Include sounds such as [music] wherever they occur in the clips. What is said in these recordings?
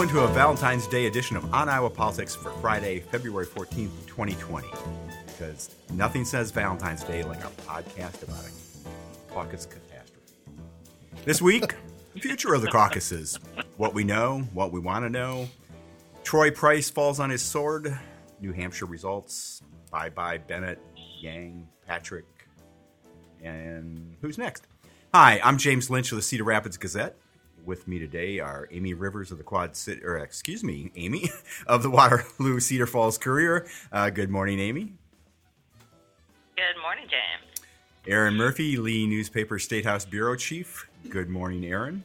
Into a Valentine's Day edition of On Iowa Politics for Friday, February 14th, 2020. Because nothing says Valentine's Day like a podcast about a caucus catastrophe. This week, the future of the caucuses. What we know, what we want to know. Troy Price falls on his sword. New Hampshire results. Bye bye, Bennet, Yang, Patrick. And who's next? Hi, I'm James Lynch of the Cedar Rapids Gazette. With me today are Amy Rivers of the Quad City, or excuse me, Amy [laughs] of the Waterloo Cedar Falls Courier. Uh, good morning, Amy. Good morning, James. Erin Murphy, Lee Newspaper State House Bureau Chief. Good morning, Erin.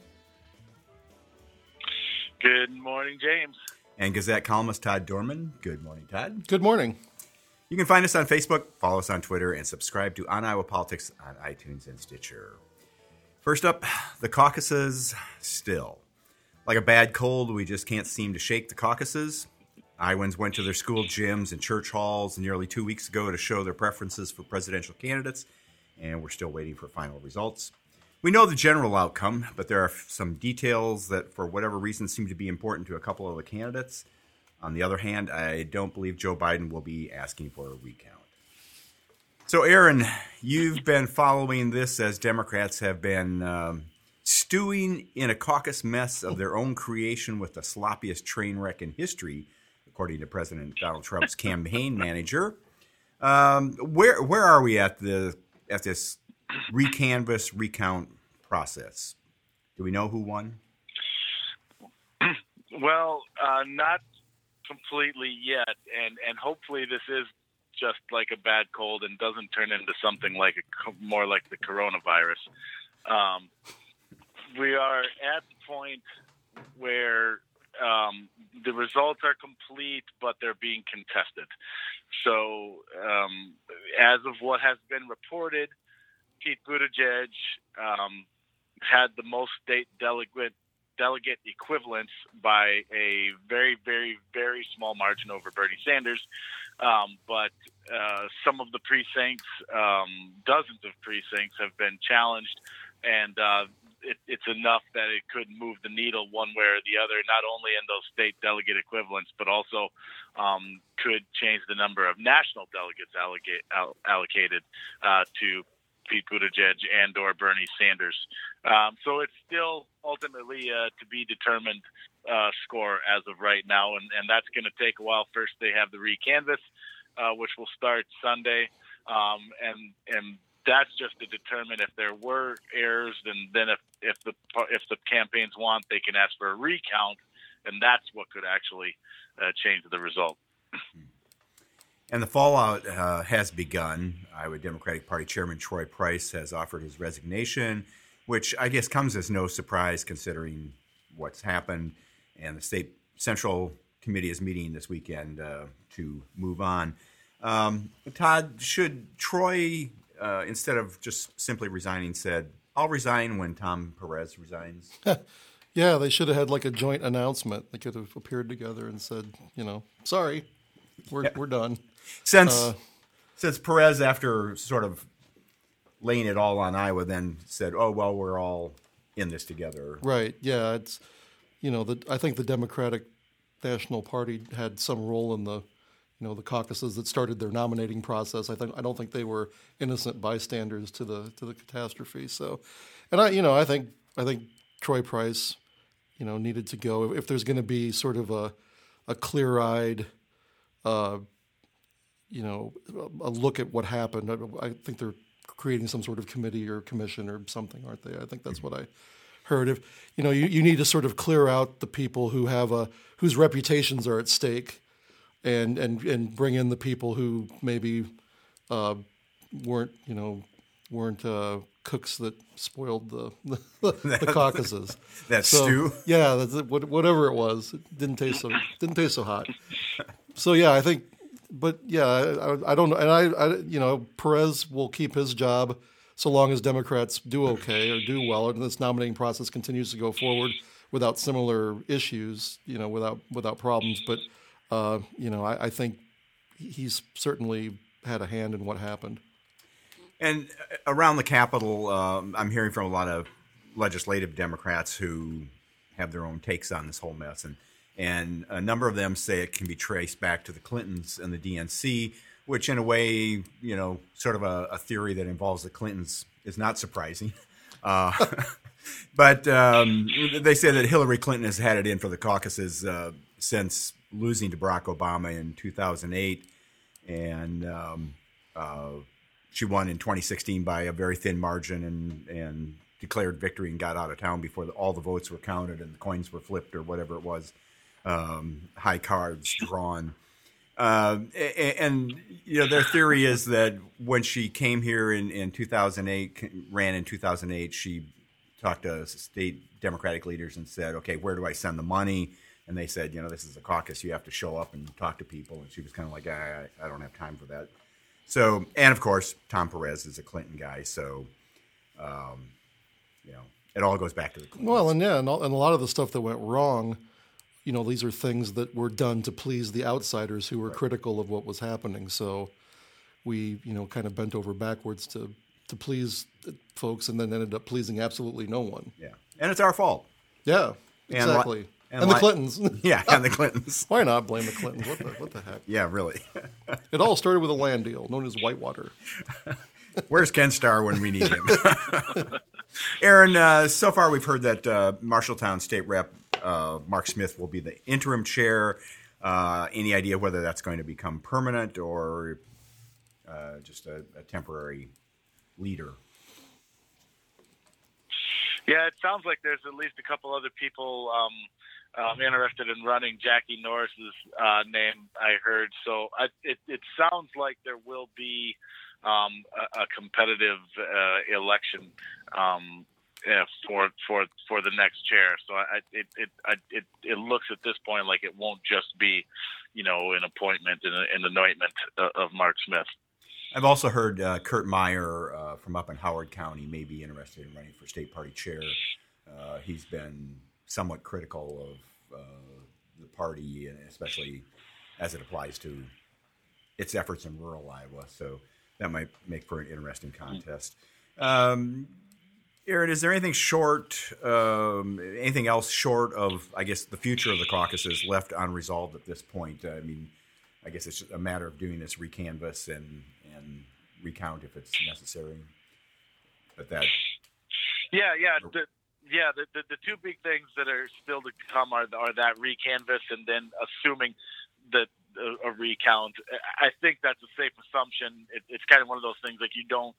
Good morning, James. And Gazette columnist Todd Dorman. Good morning, Todd. Good morning. You can find us on Facebook, follow us on Twitter, and subscribe to On Iowa Politics on iTunes and Stitcher. First up, the caucuses still. Like a bad cold, we just can't seem to shake the caucuses. Iowans went to their school gyms and church halls nearly two weeks ago to show their preferences for presidential candidates, and we're still waiting for final results. We know the general outcome, but there are some details that, for whatever reason, seem to be important to a couple of the candidates. On the other hand, I don't believe Joe Biden will be asking for a recount. So, Erin, you've been following this as Democrats have been um, stewing in a caucus mess of their own creation with the sloppiest train wreck in history, according to President Donald Trump's campaign manager. Um, where where are we at the at this recanvass recount process? Do we know who won? Well, uh, not completely yet, and and hopefully this is just like a bad cold and doesn't turn into something like a, more like the coronavirus. Um, we are at the point where um, the results are complete, but they're being contested. So, um, as of what has been reported, Pete Buttigieg um, had the most state delegate delegate equivalents by a very, very, very small margin over Bernie Sanders. Um, but uh, some of the precincts, um, dozens of precincts, have been challenged, and uh, it, it's enough that it could move the needle one way or the other, not only in those state delegate equivalents, but also um, could change the number of national delegates allocate, allocated uh, to Pete Buttigieg and or Bernie Sanders. Um, so it's still ultimately uh, to be determined uh, score as of right now, and, and that's going to take a while. First, they have the recanvass, uh, which will start Sunday, um, and and that's just to determine if there were errors, and then if if the if the campaigns want, they can ask for a recount, and that's what could actually uh, change the result. And the fallout uh, has begun. Iowa Democratic Party Chairman Troy Price has offered his resignation, which I guess comes as no surprise considering what's happened. And the state central committee is meeting this weekend uh, to move on. Um, Todd, should Troy, uh, instead of just simply resigning, said, I'll resign when Tom Perez resigns? [laughs] yeah, they should have had like a joint announcement. They could have appeared together and said, you know, sorry, we're, yeah. we're done. Since uh, since Perez, after sort of laying it all on Iowa, then said, "Oh well, we're all in this together." Right. Yeah. It's you know the I think the Democratic National Party had some role in the you know the caucuses that started their nominating process. I think I don't think they were innocent bystanders to the to the catastrophe. So, and I you know I think I think Troy Price you know needed to go if there's going to be sort of a a clear eyed uh, you know, a look at what happened. I think they're creating some sort of committee or commission or something, aren't they? I think that's what I heard. If you know, you, you need to sort of clear out the people who have a whose reputations are at stake, and and and bring in the people who maybe uh, weren't you know weren't uh, cooks that spoiled the the, the [laughs] caucuses. that so, stew. Yeah, that's, whatever it was, it didn't taste so didn't taste so hot. So yeah, I think but yeah, I, I, don't know, and I, I, you know, Perez will keep his job so long as Democrats do okay or do well, and this nominating process continues to go forward without similar issues, you know, without without problems. But uh, you know, I, I think he's certainly had a hand in what happened. And around the Capitol, um, I'm hearing from a lot of legislative Democrats who have their own takes on this whole mess. And and a number of them say it can be traced back to the Clintons and the DNC, which, in a way, you know, sort of a, a theory that involves the Clintons is not surprising. [laughs] Uh, [laughs] but um, they say that Hillary Clinton has had it in for the caucuses uh, since losing to Barack Obama in 2008, and um, uh, she won in 2016 by a very thin margin and and declared victory and got out of town before the, all the votes were counted and the coins were flipped or whatever it was, um, high cards drawn. Uh, and, you know their theory is that when she came here in, in 2008, ran in 2008, she talked to state Democratic leaders and said, "Okay, where do I send the money?" And they said, "You know, this is a caucus. You have to show up and talk to people." And she was kind of like, I, "I don't have time for that." So, and of course, Tom Perez is a Clinton guy, so um, you know, it all goes back to the Clintons. Well, and yeah, and, and a lot of the stuff that went wrong, you know, these are things that were done to please the outsiders who were right. critical of what was happening. So we, you know, kind of bent over backwards to to please folks, and then ended up pleasing absolutely no one. Yeah, and it's our fault. Yeah, exactly. And, and, the Clintons. [laughs] Yeah, and the Clintons. [laughs] Why not blame the Clintons? What the, what the heck? Yeah, really. [laughs] it all started with a land deal known as Whitewater. Where's Ken Starr when we need him? Erin, uh, so far we've heard that uh, Marshalltown State Rep uh, Mark Smith will be the interim chair. Uh, any idea whether that's going to become permanent or uh, just a, a temporary leader? Yeah, it sounds like there's at least a couple other people um, um, interested in running Jackie Norris's uh, name. I heard so. I, it, it sounds like there will be um, a, a, competitive uh, election um, yeah, for for for the next chair. So I, it it I, it it looks at this point like it won't just be, you know, an appointment and an anointment of Mark Smith. I've also heard uh, Kurt Meyer uh, from up in Howard County may be interested in running for state party chair. Uh, he's been somewhat critical of uh, the party, and especially as it applies to its efforts in rural Iowa. So that might make for an interesting contest. Um, Erin, is there anything short, um, anything else short of, I guess, the future of the caucuses left unresolved at this point? I mean, I guess it's a matter of doing this recanvass and and recount if it's necessary. But that. Yeah, yeah, the, yeah. The, the, the two big things that are still to come are are that recanvass and then assuming that a, a recount. I think that's a safe assumption. It, it's kind of one of those things like you don't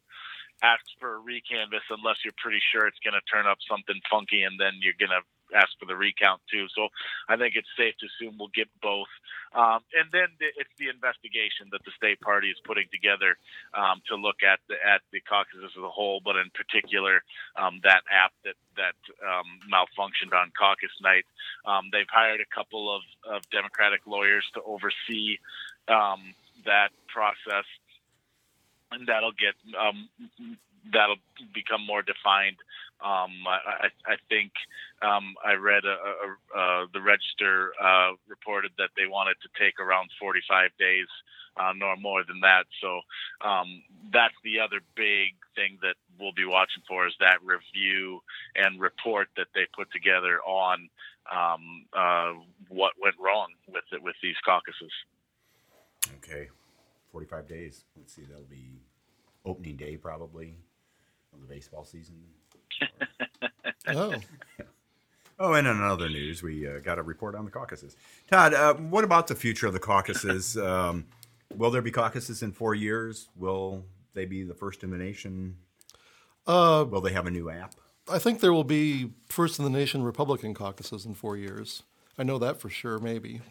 ask for a recanvass unless you're pretty sure it's going to turn up something funky, and then you're going to ask for the recount too. So I think it's safe to assume we'll get both. Um, and then it's the investigation that the state party is putting together um, to look at the at the caucuses as a whole, but in particular um, that app that that um, malfunctioned on caucus night. Um, they've hired a couple of, of Democratic lawyers to oversee um, that process and that'll get that'll become more defined. Um, I, I, think um, I read a, a, a, the Register uh, reported that they wanted to take around 45 days, uh, nor more than that. So um, that's the other big thing that we'll be watching for is that review and report that they put together on um, uh, what went wrong with it with these caucuses. Okay. 45 days. Let's see, that'll be opening day probably of the baseball season. [laughs] oh. Oh, and in other news, we uh, got a report on the caucuses. Todd, uh, what about the future of the caucuses? [laughs] Um, will there be caucuses in four years? Will they be the first in the nation? Uh, will they have a new app? I think there will be first in the nation Republican caucuses in four years. I know that for sure, maybe.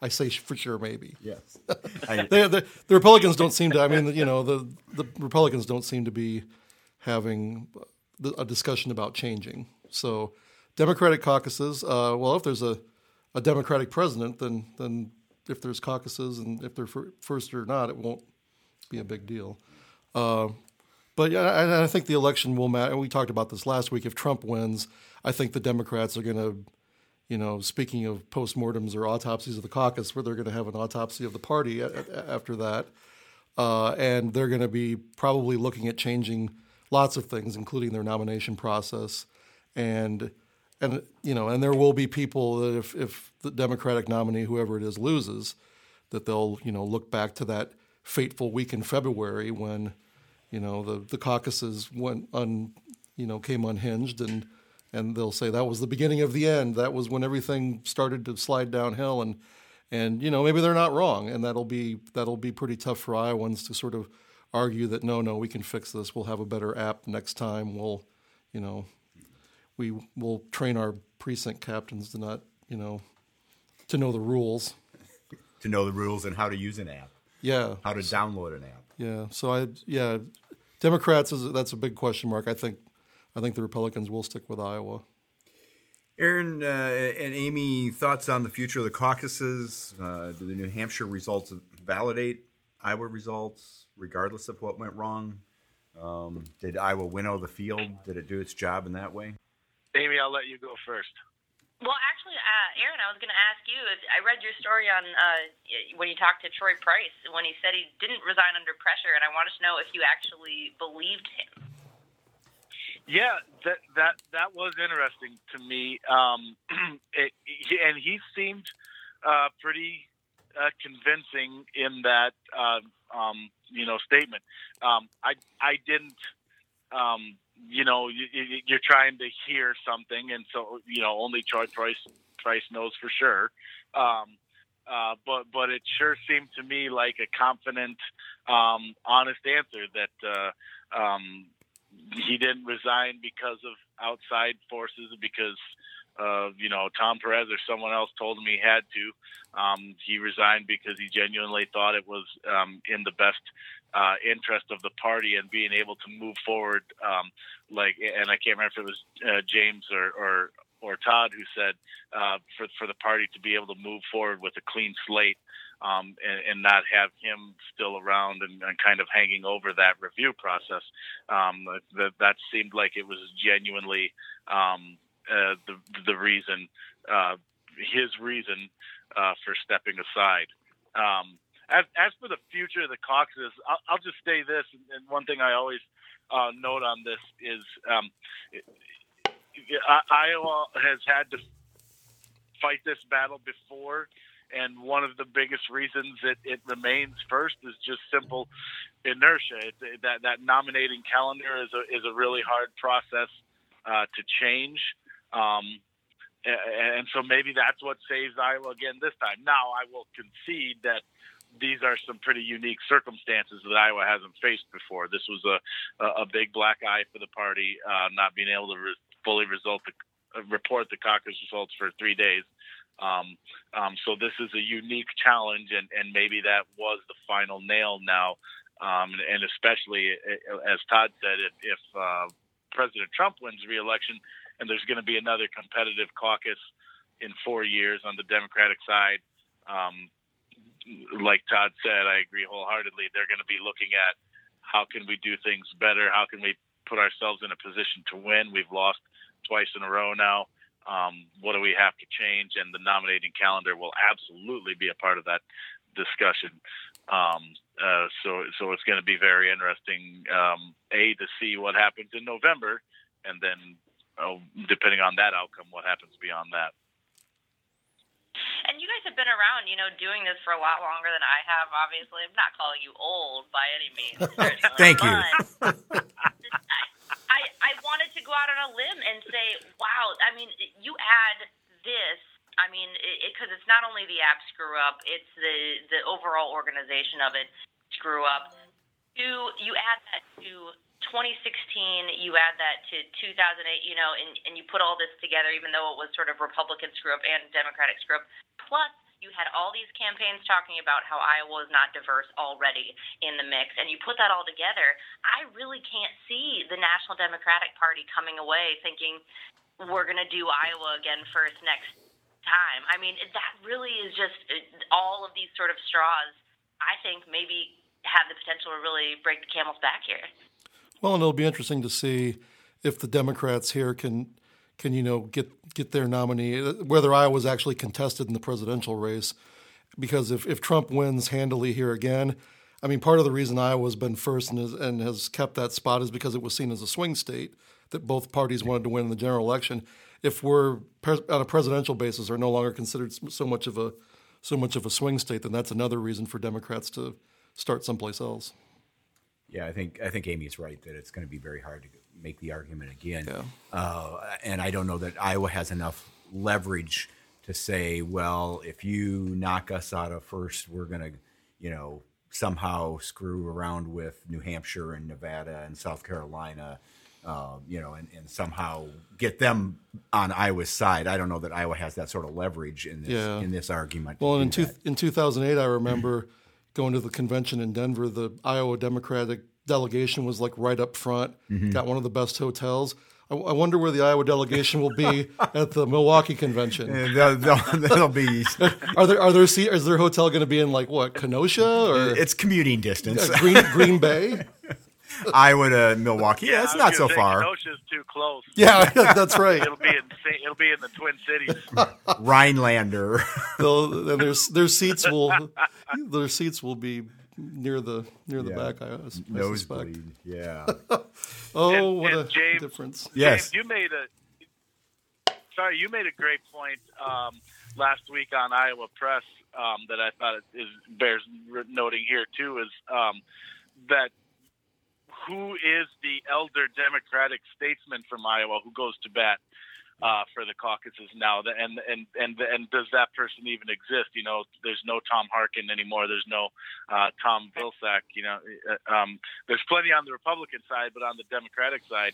I say for sure, maybe. Yes. [laughs] I, the, the, the, Republicans don't seem to. I mean, you know, the the Republicans don't seem to be having a discussion about changing. So, Democratic caucuses. Uh, well, if there's a, a Democratic president, then then if there's caucuses and if they're first or not, it won't be a big deal. Uh, but yeah, I, I think the election will matter. We talked about this last week. If Trump wins, I think the Democrats are going to you know, speaking of postmortems or autopsies of the caucus, where they're going to have an autopsy of the party after that, uh, and they're going to be probably looking at changing lots of things, including their nomination process, and and you know, and there will be people that if if the Democratic nominee, whoever it is, loses, that they'll you know look back to that fateful week in February when you know the the caucuses went un you know came unhinged and and they'll say that was the beginning of the end. That was when everything started to slide downhill and and you know maybe they're not wrong and that'll be that'll be pretty tough for Iowans to sort of argue that no no we can fix this. We'll have a better app next time. We'll you know we will train our precinct captains to not you know to know the rules. To know the rules and how to use an app. Yeah. How to download an app. Yeah. So I yeah, Democrats is that's a big question mark. I think I think the Republicans will stick with Iowa. Erin uh, and Amy, thoughts on the future of the caucuses? Uh, do the New Hampshire results validate Iowa results, regardless of what went wrong? Um, did Iowa winnow the field? Did it do its job in that way? Amy, I'll let you go first. Well, actually, uh, Erin, I was going to ask you. I read your story on uh, when you talked to Troy Price when he said he didn't resign under pressure, and I wanted to know if you actually believed him. Yeah, that that that was interesting to me, um, [clears throat] it, and he seemed uh, pretty uh, convincing in that uh, um, you know statement. Um, I I didn't um, you know, you, you're trying to hear something, and so you know, only Troy Price Price knows for sure. Um, uh, but but it sure seemed to me like a confident, um, honest answer that uh, um, he didn't resign because of outside forces, because uh, you know Tom Perez or someone else told him he had to. Um, he resigned because he genuinely thought it was um, in the best uh, interest of the party and being able to move forward. Um, like, and I can't remember if it was uh, James or, or or Todd who said uh, for for the party to be able to move forward with a clean slate um, and, and, not have him still around and, and, kind of hanging over that review process. Um, that that seemed like it was genuinely um, uh, the the reason, uh, his reason uh, for stepping aside. Um, as, as for the future of the caucuses, I'll, I'll just say this, and one thing I always uh, note on this is um, Iowa has had to fight this battle before, and one of the biggest reasons it, it remains first is just simple inertia. It, that that nominating calendar is a is a really hard process uh, to change. Um, and so maybe that's what saves Iowa again this time. Now, I will concede that these are some pretty unique circumstances that Iowa hasn't faced before. This was a a big black eye for the party, uh, not being able to re- fully result the, uh, report the caucus results for three days. Um, um, so this is a unique challenge, and, and maybe that was the final nail now. Um, and, especially uh, as Todd said, if, if uh, President Trump wins re-election, and there's going to be another competitive caucus in four years on the Democratic side. Um, like Todd said, I agree wholeheartedly. They're going to be looking at how can we do things better? How can we put ourselves in a position to win? We've lost twice in a row now. Um, what do we have to change? And the nominating calendar will absolutely be a part of that discussion. Um, uh, so, so it's going to be very interesting. Um, a to see what happens in November, and then depending on that outcome, what happens beyond that. And you guys have been around, you know, doing this for a lot longer than I have. Obviously, I'm not calling you old by any means. [laughs] Thank you. I I wanted to go out on a limb and say, wow. I mean, you add this. I mean, because it, it's not only the app screw up; it's the the overall organization of it screw up. You you add that to 2016, you add that to 2008, you know, and, and you put all this together, even though it was sort of Republican screw up and Democratic screw up. Plus, you had all these campaigns talking about how Iowa is not diverse already in the mix, and you put that all together. I really can't see the National Democratic Party coming away thinking we're going to do Iowa again first next time. I mean, that really is just uh, all of these sort of straws. I think maybe have the potential to really break the camel's back here. Well, and it'll be interesting to see if the Democrats here can can you know get get their nominee whether Iowa's actually contested in the presidential race because if, if Trump wins handily here again, I mean part of the reason Iowa's been first and has, and has kept that spot is because it was seen as a swing state that both parties wanted to win in the general election. if we're on a presidential basis are no longer considered so much of a so much of a swing state, then that's another reason for Democrats to start someplace else. Yeah, I think I think Amy's right that it's going to be very hard to make the argument again. Yeah. Uh, and I don't know that Iowa has enough leverage to say, well, if you knock us out of first, we're going to, you know, somehow screw around with New Hampshire and Nevada and South Carolina, uh, you know, and, and somehow get them on Iowa's side. I don't know that Iowa has that sort of leverage in this Yeah. in this argument. Well, in two, that. in 2008, I remember [clears throat] going to the convention in Denver. The Iowa Democratic delegation was like right up front, Mm-hmm. got one of the best hotels. I, I wonder where the Iowa delegation will be [laughs] at the Milwaukee convention. And they'll, they'll, they'll be [laughs] Are there are there se- is their hotel going to be in like what Kenosha or it's commuting distance. uh, Green Green Bay? [laughs] Iowa to Milwaukee. Yeah, it's not so gonna say, far. Kenosha's too close. Yeah, that's right. It'll be in Sa- it'll be in the Twin Cities. [laughs] Rhinelander. [laughs] They'll, their their seats will their seats will be near the near the Yeah. back. I, I suspect. Nosebleed. Yeah. [laughs] Oh, And- what and a James- difference! Yes. James, you made a sorry, you made a great point um, last week on Iowa Press um, that I thought it is bears noting here too is um, that who is the elder Democratic statesman from Iowa who goes to bat uh, for the caucuses now, and and and and does that person even exist? You know, there's no Tom Harkin anymore. There's no uh, Tom Vilsack. You know, uh, um, there's plenty on the Republican side, but on the Democratic side,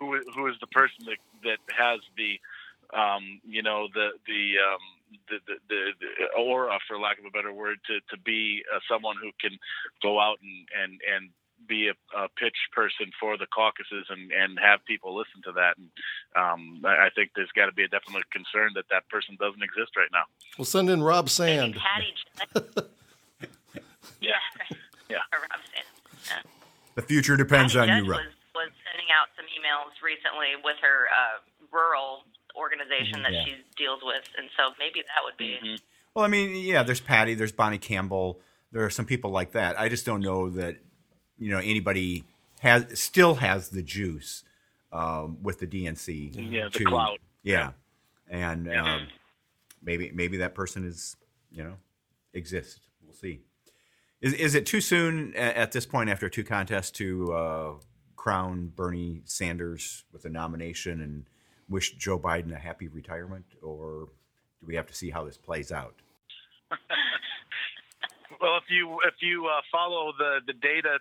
who who is the person that that has the um, you know the the, um, the, the the aura, for lack of a better word, to to be uh, someone who can go out and and and be a, a pitch person for the caucuses and and have people listen to that. And um, I I think there's got to be a definite concern that that person doesn't exist right now. We'll send in Rob Sand. Patty. [laughs] Yeah. Yeah. [laughs] Or Rob Sand. Yeah. The future depends Patty on Judge you, Rob. was, was sending out some emails recently with her uh, rural organization that Yeah. she deals with, and so maybe that would be. Mm-hmm. Well, I mean, yeah, there's Patty, there's Bonnie Campbell. There are some people like that. I just don't know that, you know, anybody has still has the juice um, with the DNC. Yeah, the to- clout. Yeah, and Yeah. um, maybe maybe that person is, you know, exists. We'll see. Is is it too soon at this point after two contests to uh, crown Bernie Sanders with a nomination and wish Joe Biden a happy retirement, or do we have to see how this plays out? [laughs] Well, if you if you uh, follow the the data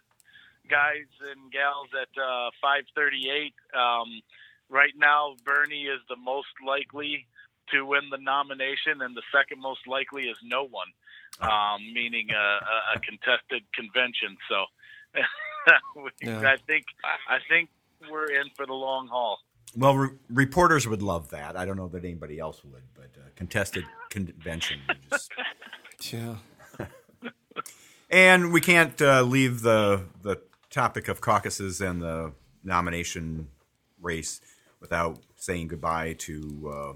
guys and gals at uh, 538, um, right now Bernie is the most likely to win the nomination, and the second most likely is no one, um, meaning a, a, a contested convention. So, we- [laughs] Yeah. I think I think we're in for the long haul. Well, re- reporters would love that. I don't know that anybody else would, but uh, contested convention. Just... [laughs] Yeah. [laughs] And we can't uh, leave the the topic of caucuses and the nomination race without saying goodbye to uh,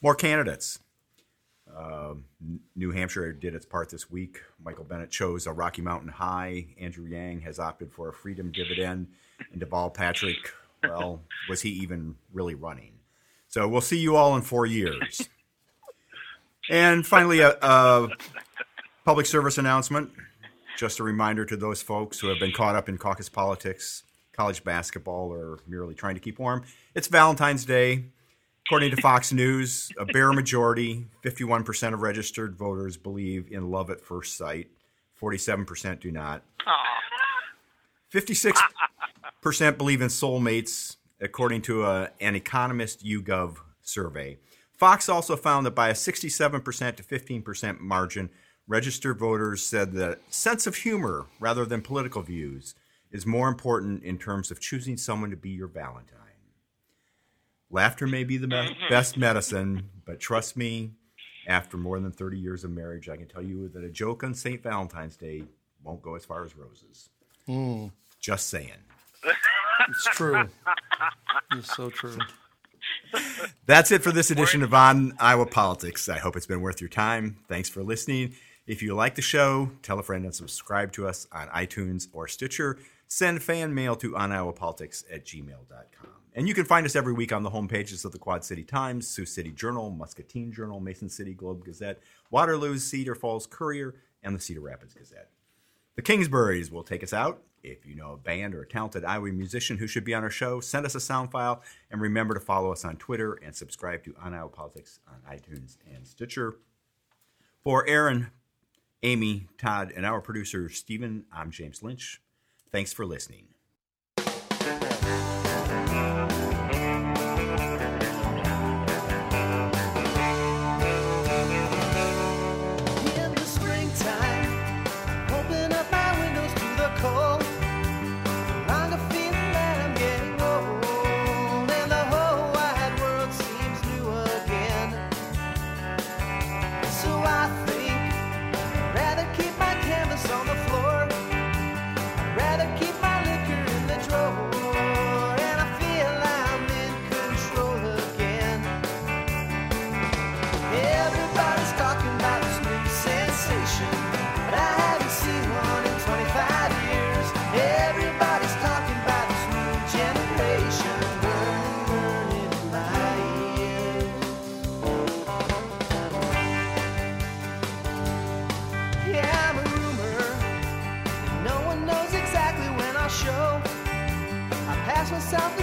more candidates. N- New Hampshire did its part this week. Michael Bennet chose a Rocky Mountain High. Andrew Yang has opted for a Freedom Dividend. And Deval Patrick, well, was he even really running? So we'll see you all in four years. And finally, a, a public service announcement. Just a reminder to those folks who have been caught up in caucus politics, college basketball, or merely trying to keep warm. It's Valentine's Day. According to Fox [laughs] News, a bare majority, 51% of registered voters believe in love at first sight. 47% do not. 56% believe in soulmates, according to a, an Economist YouGov survey. Fox also found that by a 67% to 15% margin, registered voters said that sense of humor rather than political views is more important in terms of choosing someone to be your Valentine. Laughter may be the me- mm-hmm. best medicine, but trust me, after more than 30 years of marriage, I can tell you that a joke on St. Valentine's Day won't go as far as roses. Mm. Just saying. It's true. it's so true. That's it for this edition of On Iowa Politics. I hope it's been worth your time. Thanks for listening. If you like the show, tell a friend and subscribe to us on iTunes or Stitcher. Send fan mail to oniowapolitics at gmail.com. And you can find us every week on the home pages of the Quad City Times, Sioux City Journal, Muscatine Journal, Mason City Globe Gazette, Waterloo's Cedar Falls Courier, and the Cedar Rapids Gazette. The Kingsburys will take us out. If you know a band or a talented Iowa musician who should be on our show, send us a sound file and remember to follow us on Twitter and subscribe to On Iowa Politics on iTunes and Stitcher. For Erin, Amy, Todd, and our producer, Stephen, I'm James Lynch. Thanks for listening. Knows